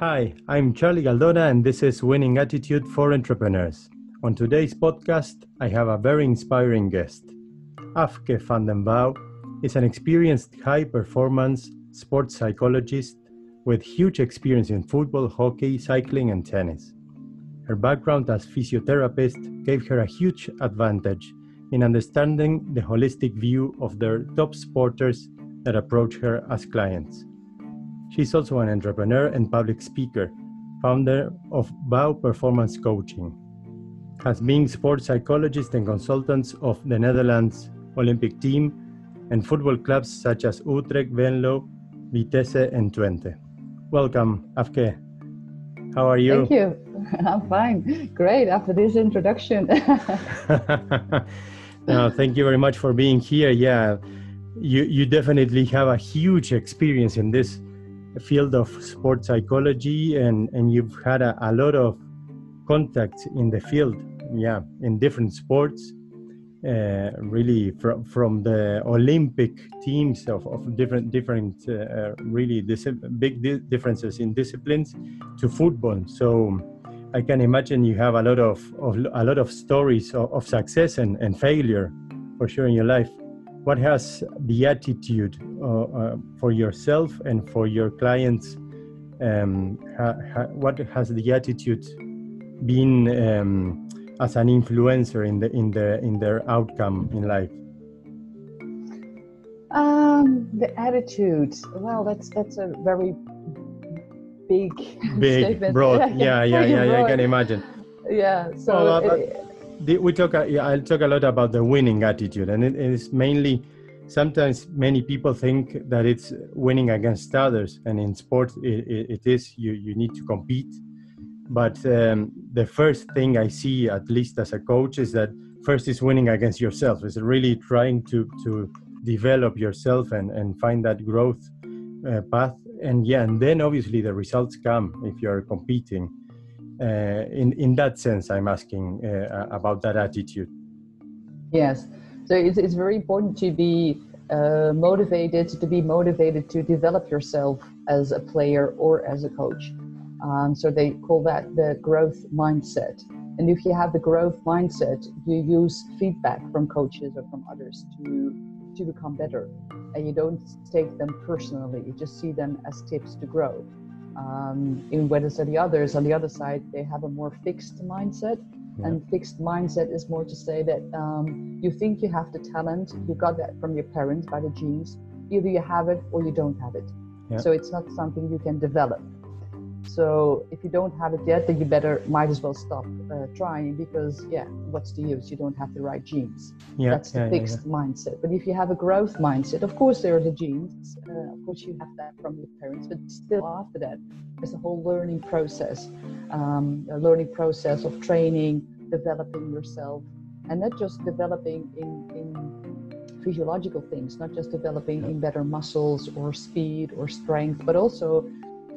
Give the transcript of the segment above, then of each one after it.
Hi, I'm Charlie Galdona, and this is Winning Attitude for Entrepreneurs. On today's podcast, I have a very inspiring guest. Afke van den Bouw is an experienced high performance sports psychologist with huge experience in football, hockey, cycling, and tennis. Her background as physiotherapist gave her a huge advantage in understanding the holistic view of their top sporters that approach her as clients. She's also an entrepreneur and public speaker, founder of Bouw Performance Coaching. Has been sports psychologist and consultant of the Netherlands Olympic team and football clubs such as Utrecht, Venlo, Vitesse, and Twente. Welcome, Afke. How are you? Thank you. I'm fine. Great after this introduction. no, thank you very much for being here. Yeah, you you definitely have a huge experience in this field of sports psychology, and and you've had a, a lot of contacts in the field. Yeah, in different sports. Uh, really from from the Olympic teams of, of different different uh, uh really big di- differences in disciplines to football. So I can imagine you have a lot of, of a lot of stories of, of, success and, and failure for sure in your life. What has the attitude uh, uh, for yourself and for your clients? Um, ha, ha, what has the attitude been um, as an influencer in the in the in their outcome in life? Um, the attitude. Well, that's that's a very big, big, statement. broad. Yeah, yeah, yeah, yeah, I can imagine. Yeah. So well, it, we talk. Yeah, I'll talk a lot about the winning attitude, and it is mainly. Sometimes many people think that it's winning against others, and in sports it, it, it is. You you need to compete, but um, the first thing I see, at least as a coach, is that first is winning against yourself. Is really trying to to develop yourself and and find that growth uh, path and yeah and then obviously the results come if you're competing uh, in in that sense i'm asking uh, about that attitude. Yes. So it's, it's very important to be uh, motivated to be motivated to develop yourself as a player or as a coach. Um, so they call that the growth mindset. And if you have the growth mindset you use feedback from coaches or from others to to become better. And you don't take them personally. You just see them as tips to grow um, in whereas the others on the other side they have a more fixed mindset. Yeah. and fixed mindset is more to say that um, you think you have the talent you got that from your parents by the genes. Either you have it or you don't have it. Yeah. so it's not something you can develop so if you don't have it yet, then you better might as well stop uh, trying because yeah, what's the use? You don't have the right genes. Yeah, That's the yeah, fixed yeah, mindset. But if you have a growth mindset, of course there are the genes. Uh, of course you have that from your parents, but still after that, there's a whole learning process, um, a learning process of training, developing yourself, and not just developing in in physiological things, not just developing in better muscles or speed or strength, but also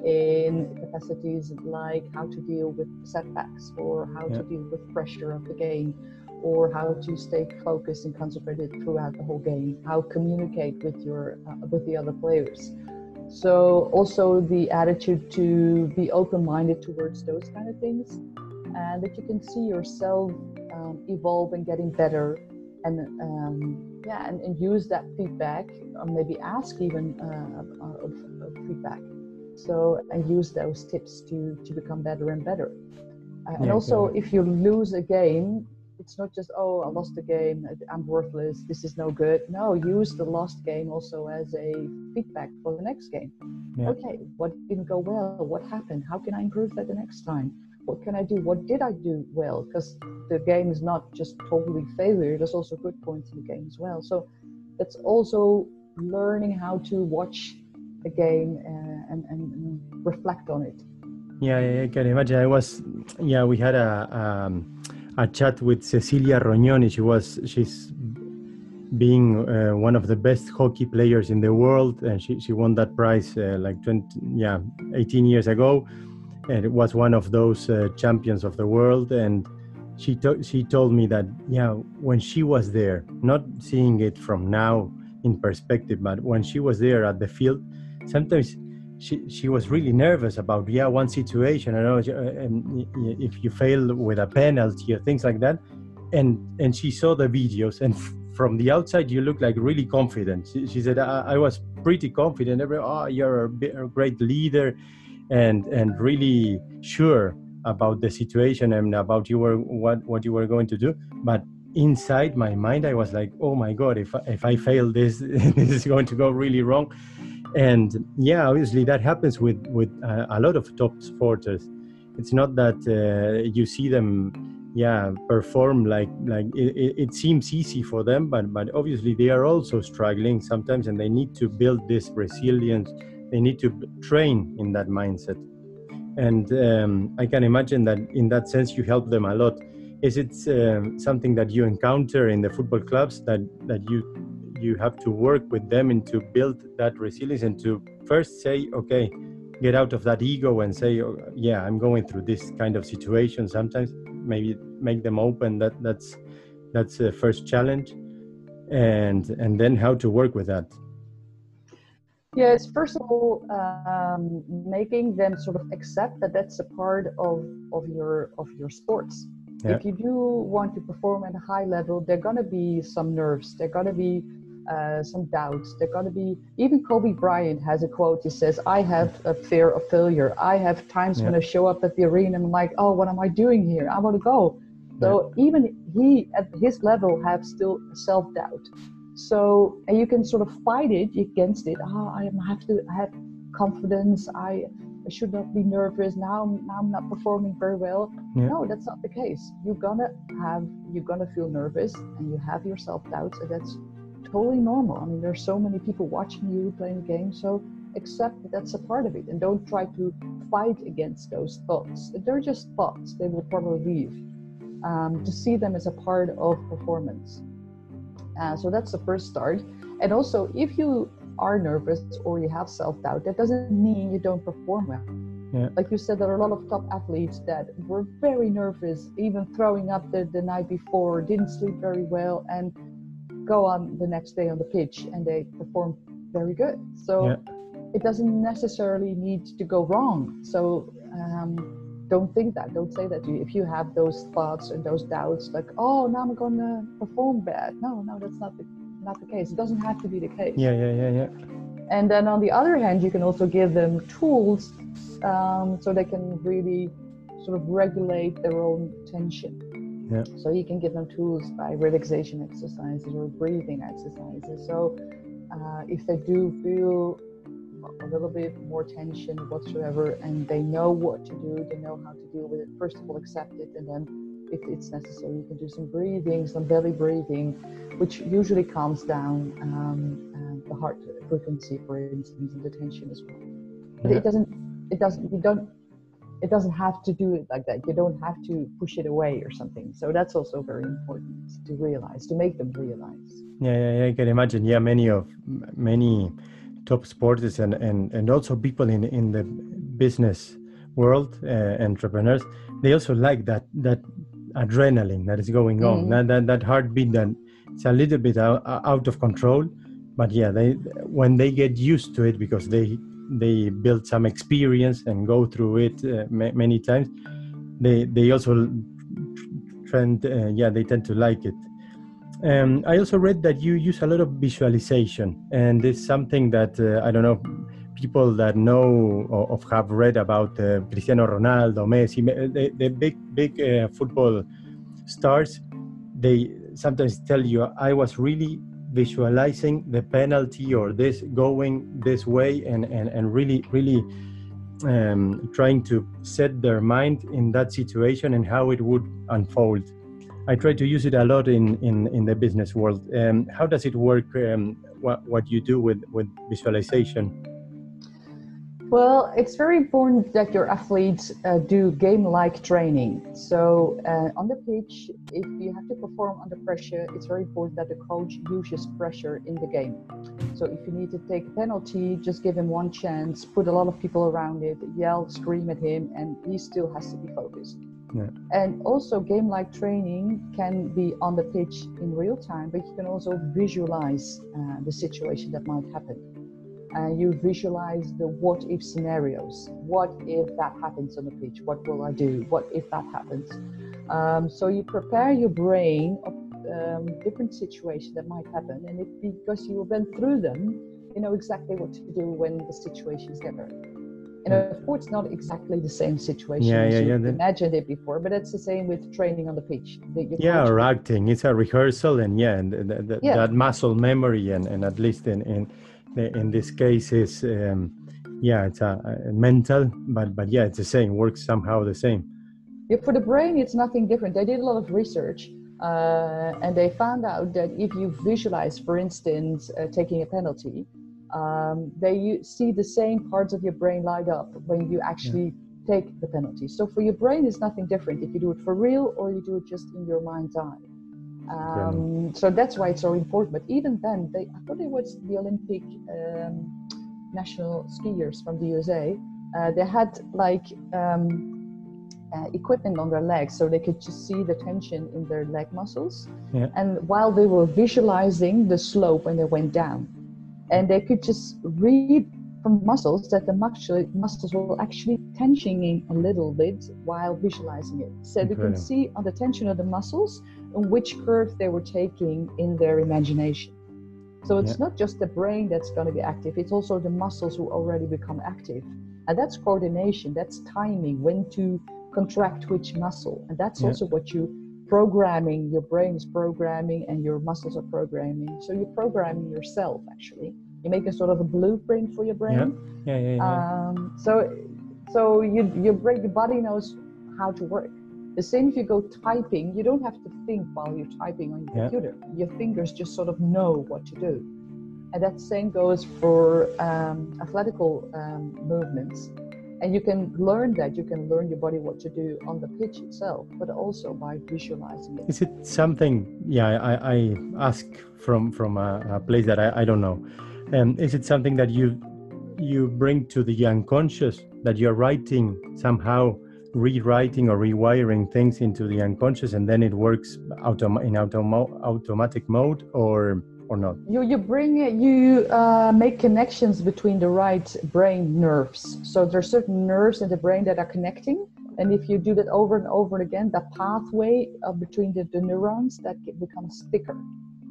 in capacities like how to deal with setbacks or how yeah. to deal with pressure of the game or how to stay focused and concentrated throughout the whole game how communicate with your uh, with the other players so also the attitude to be open-minded towards those kind of things and that you can see yourself um, evolve and getting better and um, yeah and, and, use that feedback or maybe ask even uh, of, of feedback so I use those tips to to become better and better. Uh, and also, if you lose a game, it's not just oh I lost the game, I'm worthless, this is no good. No, use the lost game also as a feedback for the next game. Yeah. Okay, what didn't go well? What happened? How can I improve that the next time? What can I do? What did I do well? Because the game is not just totally failure. There's also good points in the game as well. So that's also learning how to watch a game uh, and, and, reflect on it. Yeah, I can imagine. I was, yeah, we had a um, a chat with Cecilia Rognoni. She was, she's being uh, one of the best hockey players in the world, and she, she won that prize uh, like 20, yeah, 18 years ago, and it was one of those uh, champions of the world. And she to- she told me that yeah, when she was there, not seeing it from now in perspective, but when she was there at the field, sometimes she she was really nervous about yeah one situation. I know uh, if you fail with a penalty or things like that, and and she saw the videos and from the outside you look like really confident. She, she said I, I, was pretty confident. Every oh you're a, a great leader, and and really sure about the situation and about you were what what you were going to do. But inside my mind, I was like, oh my god, if if I fail this, this is going to go really wrong. And yeah, obviously that happens with with uh, a lot of top sporters. It's not that uh, you see them yeah perform like like it, it, seems easy for them but but obviously they are also struggling sometimes and they need to build this resilience. They need to train in that mindset. And um, i can imagine that in that sense you help them a lot. Is it um, something that you encounter in the football clubs that that you you have to work with them and to build that resilience and to first say okay get out of that ego and say oh, yeah i'm going through this kind of situation. Sometimes maybe make them open. That that's that's the first challenge. And and then how to work with that. Yes first of all um, making them sort of accept that that's a part of of your of your sports. Yeah. if you do want to perform at a high level there are going to be some nerves. There are going to be uh, some doubts. They're going to be, even Kobe Bryant has a quote. He says, I have a fear of failure. I have times yeah. when I show up at the arena and I'm like, oh, what am I doing here? I want to go. So yeah. even he, at his level, have still self doubt. So, and you can sort of fight it against it. Oh, I have to have confidence. I, I should not be nervous. Now, now I'm not performing very well. Yeah. No, that's not the case. You're gonna have, you're gonna feel nervous, and you have your self doubts, and that's totally normal. I mean, there's so many people watching you playing the game, so accept that that's a part of it and don't try to fight against those thoughts. They're just thoughts, they will probably leave. Um, to see them as a part of performance. Uh, so that's the first start. And also, if you are nervous or you have self doubt, that doesn't mean you don't perform well. Yeah. Like you said, there are a lot of top athletes that were very nervous, even throwing up the, the night before, didn't sleep very well, and go on the next day on the pitch and they perform very good. So yeah. it doesn't necessarily need to go wrong. So um, don't think that. Don't say that. If you have those thoughts and those doubts, like, oh, now I'm gonna perform bad. No, no, that's not the not the case. It doesn't have to be the case. Yeah, yeah, yeah, yeah. And then on the other hand, you can also give them tools um, so they can really sort of regulate their own tension. Yeah. So you can give them tools by relaxation exercises or breathing exercises. So uh, if they do feel a little bit more tension whatsoever and they know what to do, they know how to deal with it, first of all, accept it. And then if it's necessary, you can do some breathing, some belly breathing, which usually calms down um, the heart frequency, for instance, and the tension as well. But yeah. it doesn't, it doesn't, you don't it doesn't have to do it like that. You don't have to push it away or something. So that's also very important to realize, to make them realize. Yeah, yeah, yeah I can imagine. Yeah, many of many top sports and and and also people in in the business world, uh, entrepreneurs, they also like that that adrenaline that is going on, mm-hmm. that, that that heartbeat that it's a little bit out, out of control. But yeah, they when they get used to it because they they build some experience and go through it uh, ma- many times they they also trend uh, yeah they tend to like it um, I also read that you use a lot of visualization, and it's something that uh, I don't know people that know or, have read about uh, Cristiano Ronaldo, Messi, the, the big big uh, football stars. They sometimes tell you, "I was really visualizing the penalty or this going this way and and, and really really um, trying to set their mind in that situation and how it would unfold. I try to use it a lot in in, in the business world. Um, how does it work um, what, what you do with with visualization well, it's very important that your athletes uh, do game like training. So, uh, on the pitch, if you have to perform under pressure, it's very important that the coach uses pressure in the game. So, if you need to take a penalty, just give him one chance, put a lot of people around it, yell, scream at him, and he still has to be focused. Yeah. And also, game like training can be on the pitch in real time, but you can also visualize uh, the situation that might happen. And you visualize the what if scenarios. What if that happens on the pitch? What will I do? What if that happens? Um, so you prepare your brain of um, different situations that might happen, and because you went through them, you know exactly what to do when the situation situations happen. And of course, not exactly the same situation Yeah, as yeah, you yeah, imagined it before, but it's the same with training on the pitch. Yeah or acting it's a rehearsal and yeah and th- th- th- Yeah. that muscle memory and, and at least in in in this case is um, yeah it's a, a mental but but yeah it's the same works somehow the same Yeah, for the brain, it's nothing different. They did a lot of research uh, and they found out that if you visualize, for instance, uh, taking a penalty, um, they you see the same parts of your brain light up when you actually take the penalty. So for your brain, it's nothing different if you do it for real or you do it just in your mind's eye. Um, so that's why it's so important. But even then, they I thought it was the Olympic um, national skiers from the USA. Uh, they had like um, uh, equipment on their legs so they could just see the tension in their leg muscles. Yeah. And while they were visualizing the slope when they went down, and they could just read from muscles that the muscle, muscles were actually tensioning a little bit while visualizing it. So Incredible. could see on the tension of the muscles and which curve they were taking in their imagination. So it's Yeah. not just the brain that's going to be active, it's also the muscles who already become active. And that's coordination, that's timing, when to contract which muscle. And that's Yeah. also what you programming, your brain is programming and your muscles are programming. So you're programming yourself actually. You're making sort of a blueprint for your brain. yeah yeah, yeah. Um, so, so you, your brain, your body knows how to work. The same if you go typing, you don't have to think while you're typing on your Yeah. computer. Your fingers just sort of know what to do. And that same goes for um, athletical um, movements. And you can learn that. You can learn your body what to do on the pitch itself, but also by visualizing it. Is it something? Yeah, I, I ask from from a, a place that I, I don't know. Um, is it something that you you bring to the unconscious that you're writing somehow rewriting or rewiring things into the unconscious and then it works autom- in automatic mode or or not? You you bring. You uh, make connections between the right brain nerves. So there's certain nerves in the brain that are connecting, and if you do that over and over again, the pathway uh, between the, the neurons that becomes thicker.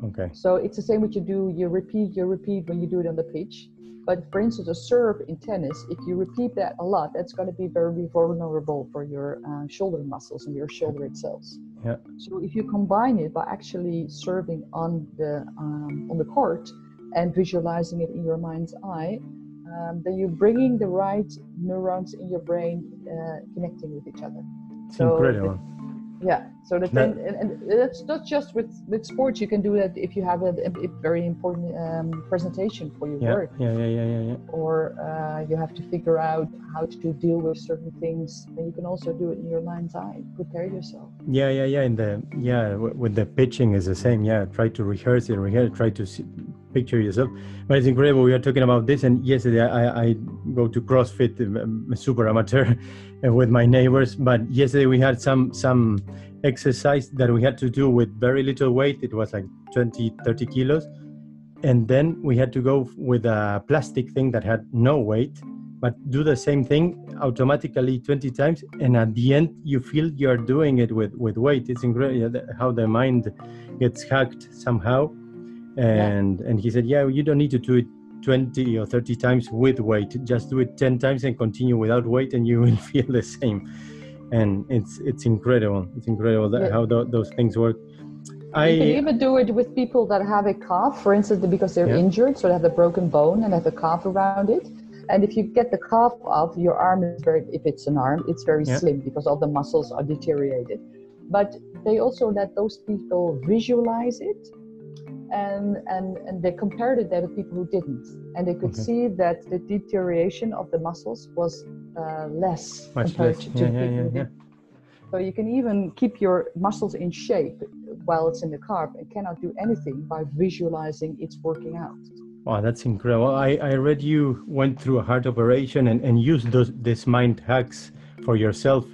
Okay. So it's the same what you do. You repeat, you repeat when you do it on the pitch. But for instance, a serve in tennis, if you repeat that a lot, that's going to be very vulnerable for your uh, shoulder muscles and your shoulder itself. Yeah. So if you combine it by actually serving on the um, on the court and visualizing it in your mind's eye, um, then you're bringing the right neurons in your brain uh, connecting with each other. It's So incredible. Yeah. So the That- ten, and, and that's not just with with sports. You can do that if you have a, a very important um, presentation for your Yeah, work, yeah, yeah, yeah, yeah, yeah. or uh, you have to figure out how to deal with certain things. And you can also do it in your mind's eye. Prepare yourself. Yeah, yeah, yeah. In the yeah, w- with the pitching is the same. Yeah, try to rehearse it, rehearse, try to see, picture yourself. But it's incredible. We are talking about this, and yesterday I, I go to CrossFit, um, I'm a super amateur, uh, with my neighbors. But yesterday we had some some exercise that we had to do with very little weight. It was like 20, 30 kilos, and then we had to go with a plastic thing that had no weight but do the same thing automatically 20 times and at the end you feel you're doing it with with weight it's incredible how the mind gets hacked somehow and and he said yeah you don't need to do it 20 or 30 times with weight just do it 10 times and continue without weight and you will feel the same and it's it's incredible it's incredible that, Yeah. how tho- those things work you can i even do it with people that have a calf, for instance, because they're Yeah. injured, so they have a broken bone and have a calf around it. And if you get the calf off, your arm is very, if it's an arm, it's very Yeah. slim because all the muscles are deteriorated. But they also let those people visualize it and, and, and they compared it there with people who didn't. And they could Okay. see that the deterioration of the muscles was uh, less much compared less to yeah people yeah, who yeah. So you can even keep your muscles in shape while it's in the carb and cannot do anything by visualizing it's working out. Wow, that's incredible. I, I read you went through a heart operation and, and used those these mind hacks for yourself.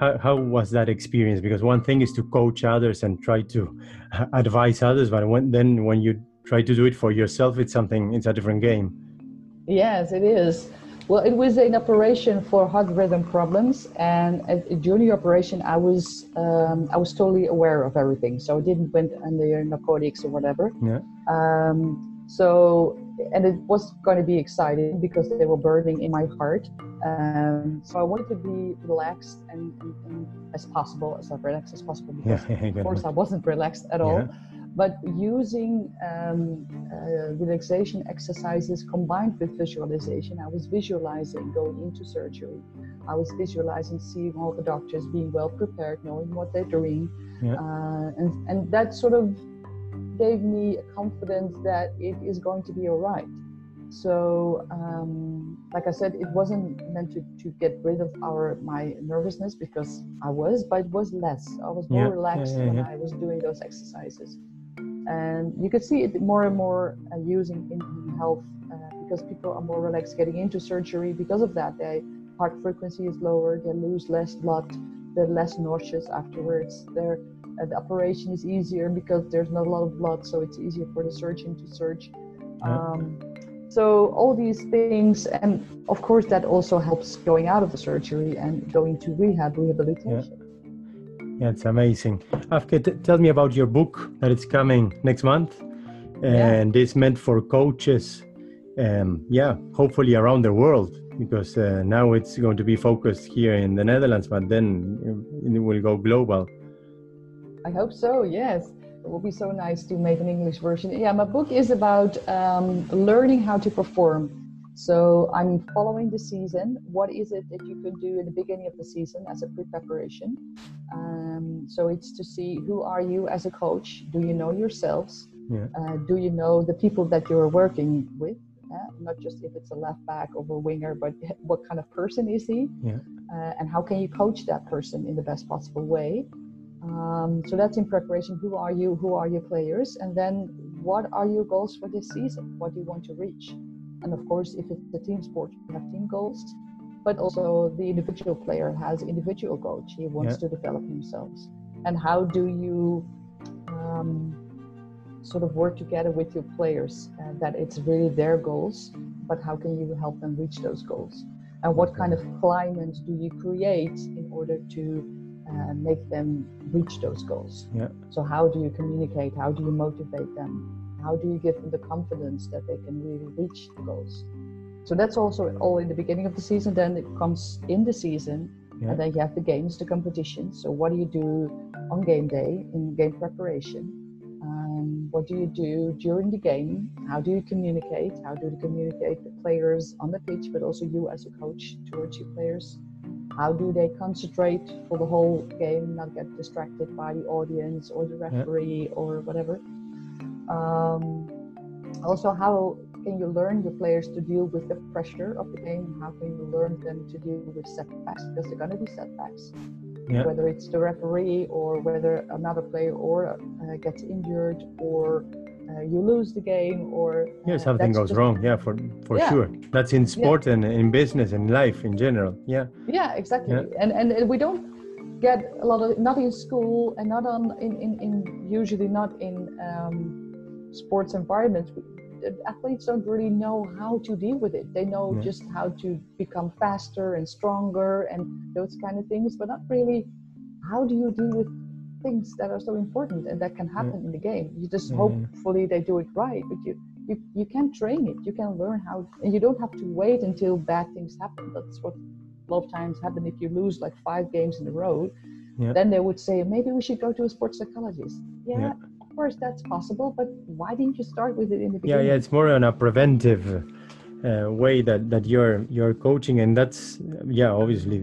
How, how was that experience? Because one thing is to coach others and try to advise others, but when, then when you try to do it for yourself, it's something, it's a different game. Yes, it is. Well, it was an operation for heart rhythm problems, and during the operation, I was um, I was totally aware of everything, so I didn't went under narcotics or whatever. Yeah. Um, so, and it was going to be exciting because they were burning in my heart. Um, so I wanted to be relaxed and, and, and, as possible, as relaxed as possible. Because yeah, of course I wasn't relaxed at all. Yeah but using um, uh, relaxation exercises combined with visualization i was visualizing going into surgery i was visualizing seeing all the doctors being well prepared knowing what they're doing yeah. uh, and, and that sort of gave me a confidence that it is going to be all right. So um, like i said it wasn't meant to, to get rid of our my nervousness because i was but it was less. I was more yeah. relaxed yeah, when i was doing those exercises. And you could see it more and more uh, using in health uh, because people are more relaxed getting into surgery. Because of that their heart frequency is lower they lose less blood they're less nauseous afterwards their uh, the operation is easier because there's not a lot of blood so it's easier for the surgeon to search um, so all these things and of course that also helps going out of the surgery and going to rehab rehabilitation yeah. Yeah, it's amazing. Afke, t- tell me about your book that it's coming next month, and yeah. it's meant for coaches. Um, yeah, hopefully around the world because uh, now it's going to be focused here in the Netherlands, but then it will go global. I hope so. Yes, it will be so nice to make an English version. Yeah, my book is about um, learning how to perform so I'm following the season. What is it that you could do in the beginning of the season as a pre-preparation? Um, so it's to see who are you as a coach? Do you know yourselves? Yeah. Uh, do you know the people that you're working with? Uh, not just if it's a left back or a winger, but what kind of person is he? Yeah. Uh, and how can you coach that person in the best possible way? Um, so that's in preparation. Who are you? Who are your players? And then what are your goals for this season? What do you want to reach? And of course, if it's a team sport, you have team goals, but also the individual player has individual goals. He wants yeah. to develop himself. And how do you um, sort of work together with your players uh, that it's really their goals, but how can you help them reach those goals? And what kind of climate do you create in order to uh, make them reach those goals? Yeah. So, how do you communicate? How do you motivate them? How do you give them the confidence that they can really reach the goals? So that's also all in the beginning of the season. Then it comes in the season, yeah. and then you have the games, the competitions. So what do you do on game day in game preparation? Um, what do you do during the game? How do you communicate? How do you communicate the players on the pitch, but also you as a coach towards your players? How do they concentrate for the whole game, not get distracted by the audience or the referee yeah. or whatever? Um, also, how can you learn your players to deal with the pressure of the game? How can you learn them to deal with setbacks? Because they're going to be setbacks. Yeah. Whether it's the referee or whether another player or uh, gets injured or uh, you lose the game or uh, yeah something goes just, wrong yeah for for yeah. sure that's in sport yeah. and in business and life in general yeah yeah exactly yeah. And, and we don't get a lot of not in school and not on in in, in usually not in um, sports environments, athletes don't really know how to deal with it. They know just how to become faster and stronger and those kind of things, but not really how do you deal with things that are so important and that can happen yeah. in the game. You just yeah. hopefully they do it right, but you you you can train it. You can learn how, and you don't have to wait until bad things happen. That's what a lot of times happen if you lose like five games in a row. Then they would say maybe we should go to a sports psychologist. yeah of course that's possible, but why didn't you start with it in the beginning? Yeah, yeah, it's more on a preventive uh, way that that you're you're coaching, and that's yeah, obviously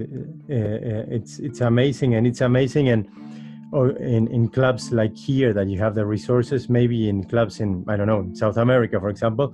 uh, uh, it's it's amazing, and it's amazing, and or in in clubs like here that you have the resources. Maybe in clubs in I don't know South America, for example,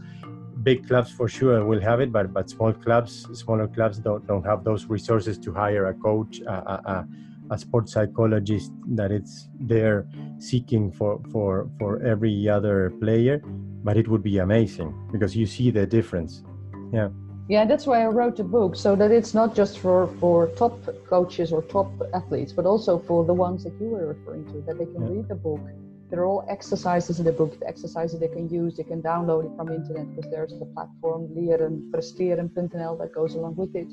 big clubs for sure will have it, but but small clubs, smaller clubs don't don't have those resources to hire a coach. a, a sports psychologist that it's there seeking for for for every other player but it would be amazing because you see the difference yeah yeah that's why i wrote the book so that it's not just for for top coaches or top athletes but also for the ones that you were referring to that they can yeah. read the book There are all exercises in the book, the exercises they can use. They can download it from the internet because there's the platform leren that goes along with it.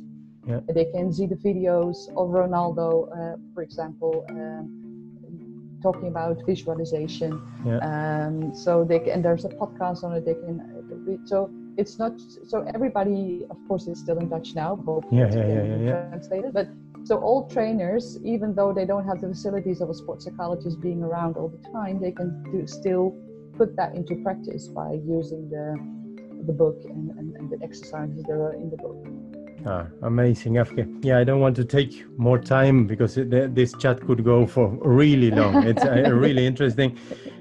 Yeah. They can see the videos of Ronaldo, uh, for example, um, talking about visualization. Yeah. Um, so they can, and there's a podcast on it. They can uh, so it's not so everybody. Of course, is still in Dutch now. Both yeah, yeah, yeah, yeah, yeah. translated, but so all trainers, even though they don't have the facilities of a sports psychologist being around all the time, they can do, still put that into practice by using the the book and, and, and the exercises that are in the book. Ah, amazing, Afke. Yeah, I don't want to take more time because it, this chat could go for really long. It's uh, really interesting,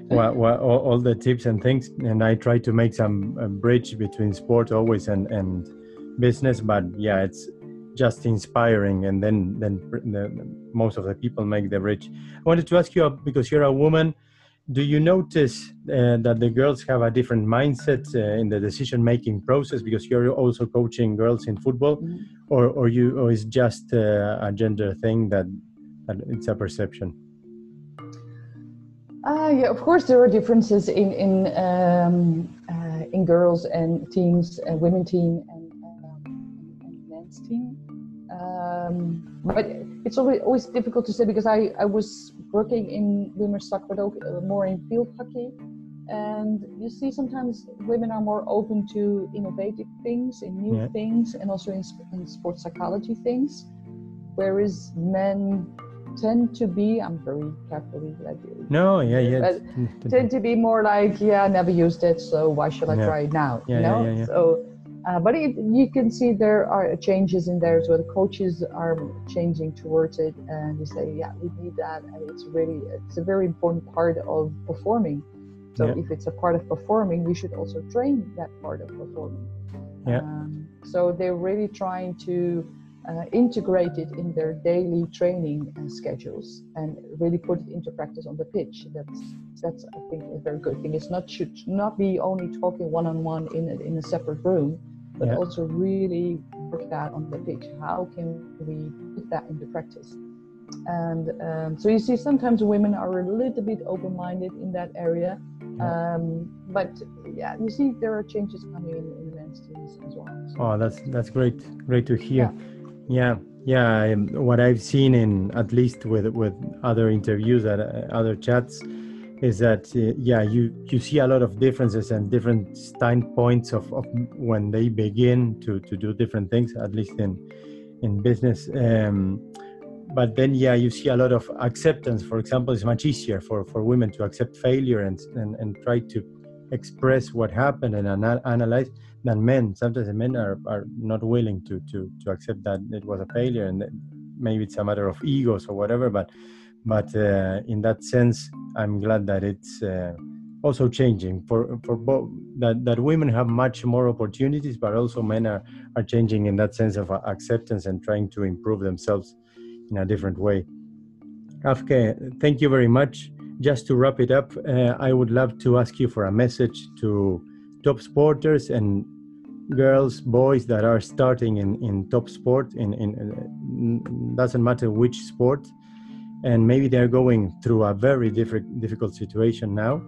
well, well, all, all, the tips and things. And I try to make some uh, bridge between sport always and, and business. But yeah, it's just inspiring and then then the, most of the people make the bridge i wanted to ask you because you're a woman do you notice uh, that the girls have a different mindset uh, in the decision making process because you're also coaching girls in football mm-hmm. or or you or is just uh, a gender thing that, that it's a perception uh, yeah, of course there are differences in in um, uh, in girls and teams, uh, women team and, um, and men's team. Um, but it's always, always difficult to say because I, I was working in women's soccer, but uh, more in field hockey. And you see, sometimes women are more open to innovative things, in new yeah. things, and also in, in sports psychology things. Whereas men tend to be, I'm very carefully like no, yeah, yeah, but tend to be more like, yeah, I never used it, so why should I yeah. try it now? Yeah, you know? yeah, yeah. So uh, but it, you can see there are changes in there as well. The coaches are changing towards it, and they say, "Yeah, we need that," and it's really it's a very important part of performing. So yeah. if it's a part of performing, we should also train that part of performing. Yeah. Um, so they're really trying to uh, integrate it in their daily training uh, schedules and really put it into practice on the pitch. That's that's I think a very good thing. It's not should not be only talking one on one in in a separate room but yeah. also really work that on the pitch. How can we put that into practice? And um, so you see, sometimes women are a little bit open-minded in that area, yeah. Um, but yeah, you see there are changes coming in, in the men's teams as well. So. Oh, that's that's great, great to hear. Yeah, yeah. yeah what I've seen in at least with with other interviews at uh, other chats is that uh, yeah you you see a lot of differences and different standpoints of, of when they begin to to do different things at least in in business. Um, but then yeah you see a lot of acceptance. For example it's much easier for for women to accept failure and and, and try to express what happened and ana- analyze than men. Sometimes the men are, are not willing to to to accept that it was a failure and maybe it's a matter of egos or whatever but but uh, in that sense i'm glad that it's uh, also changing. For for both that, that women have much more opportunities but also men are, are changing in that sense of acceptance and trying to improve themselves in a different way. Afke thank you very much. Just to wrap it up uh, i would love to ask you for a message to top sporters and girls boys that are starting in, in top sport in, in, in doesn't matter which sport and maybe they're going through a very diff- difficult situation now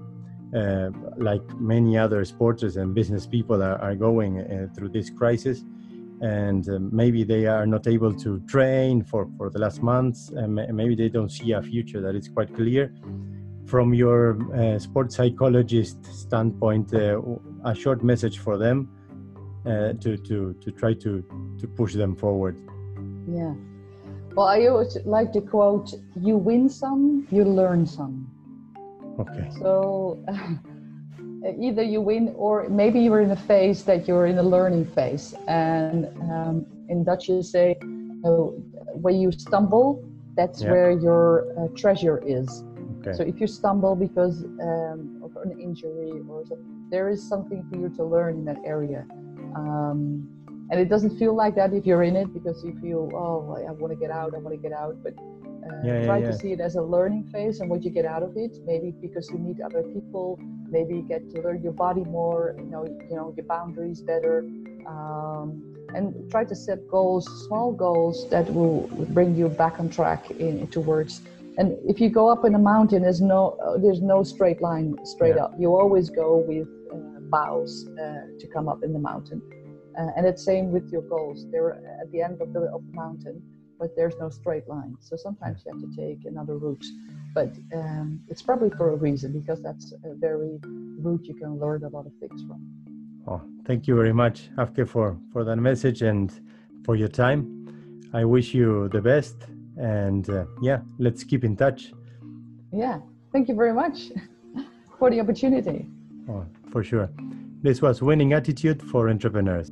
uh, like many other sporters and business people are, are going uh, through this crisis. And uh, maybe they are not able to train for, for the last months and maybe they don't see a future that is quite clear. From your uh, sports psychologist standpoint uh, a short message for them uh, to, to, to try to, to push them forward. Yeah well, I always like to quote, you win some, you learn some. Okay. So either you win or maybe you're in a phase that you're in a learning phase. And um, in Dutch, you say, uh, when you stumble, that's yeah. where your uh, treasure is. Okay. So if you stumble because um, of an injury or something, there is something for you to learn in that area. Um, and it doesn't feel like that if you're in it because you feel oh i want to get out i want to get out. But uh, yeah, try yeah. to see it as a learning phase and what you get out of it. Maybe because you meet other people maybe you get to learn your body more you know you know your boundaries better. Um, and try to set goals small goals that will bring you back on track in, towards. And if you go up in a mountain, there's no uh, there's no straight line straight up. You always go with uh, bows uh, to come up in the mountain, uh, and it's same with your goals. They're at the end of the of the mountain, but there's no straight line. So sometimes you have to take another route, but um, it's probably for a reason because that's a very route you can learn a lot of things from. Oh, thank you very much, Afke, for, for that message and for your time. I wish you the best. And uh, yeah, let's keep in touch. Yeah, thank you very much for the opportunity. Oh, for sure. This was Winning Attitude for Entrepreneurs.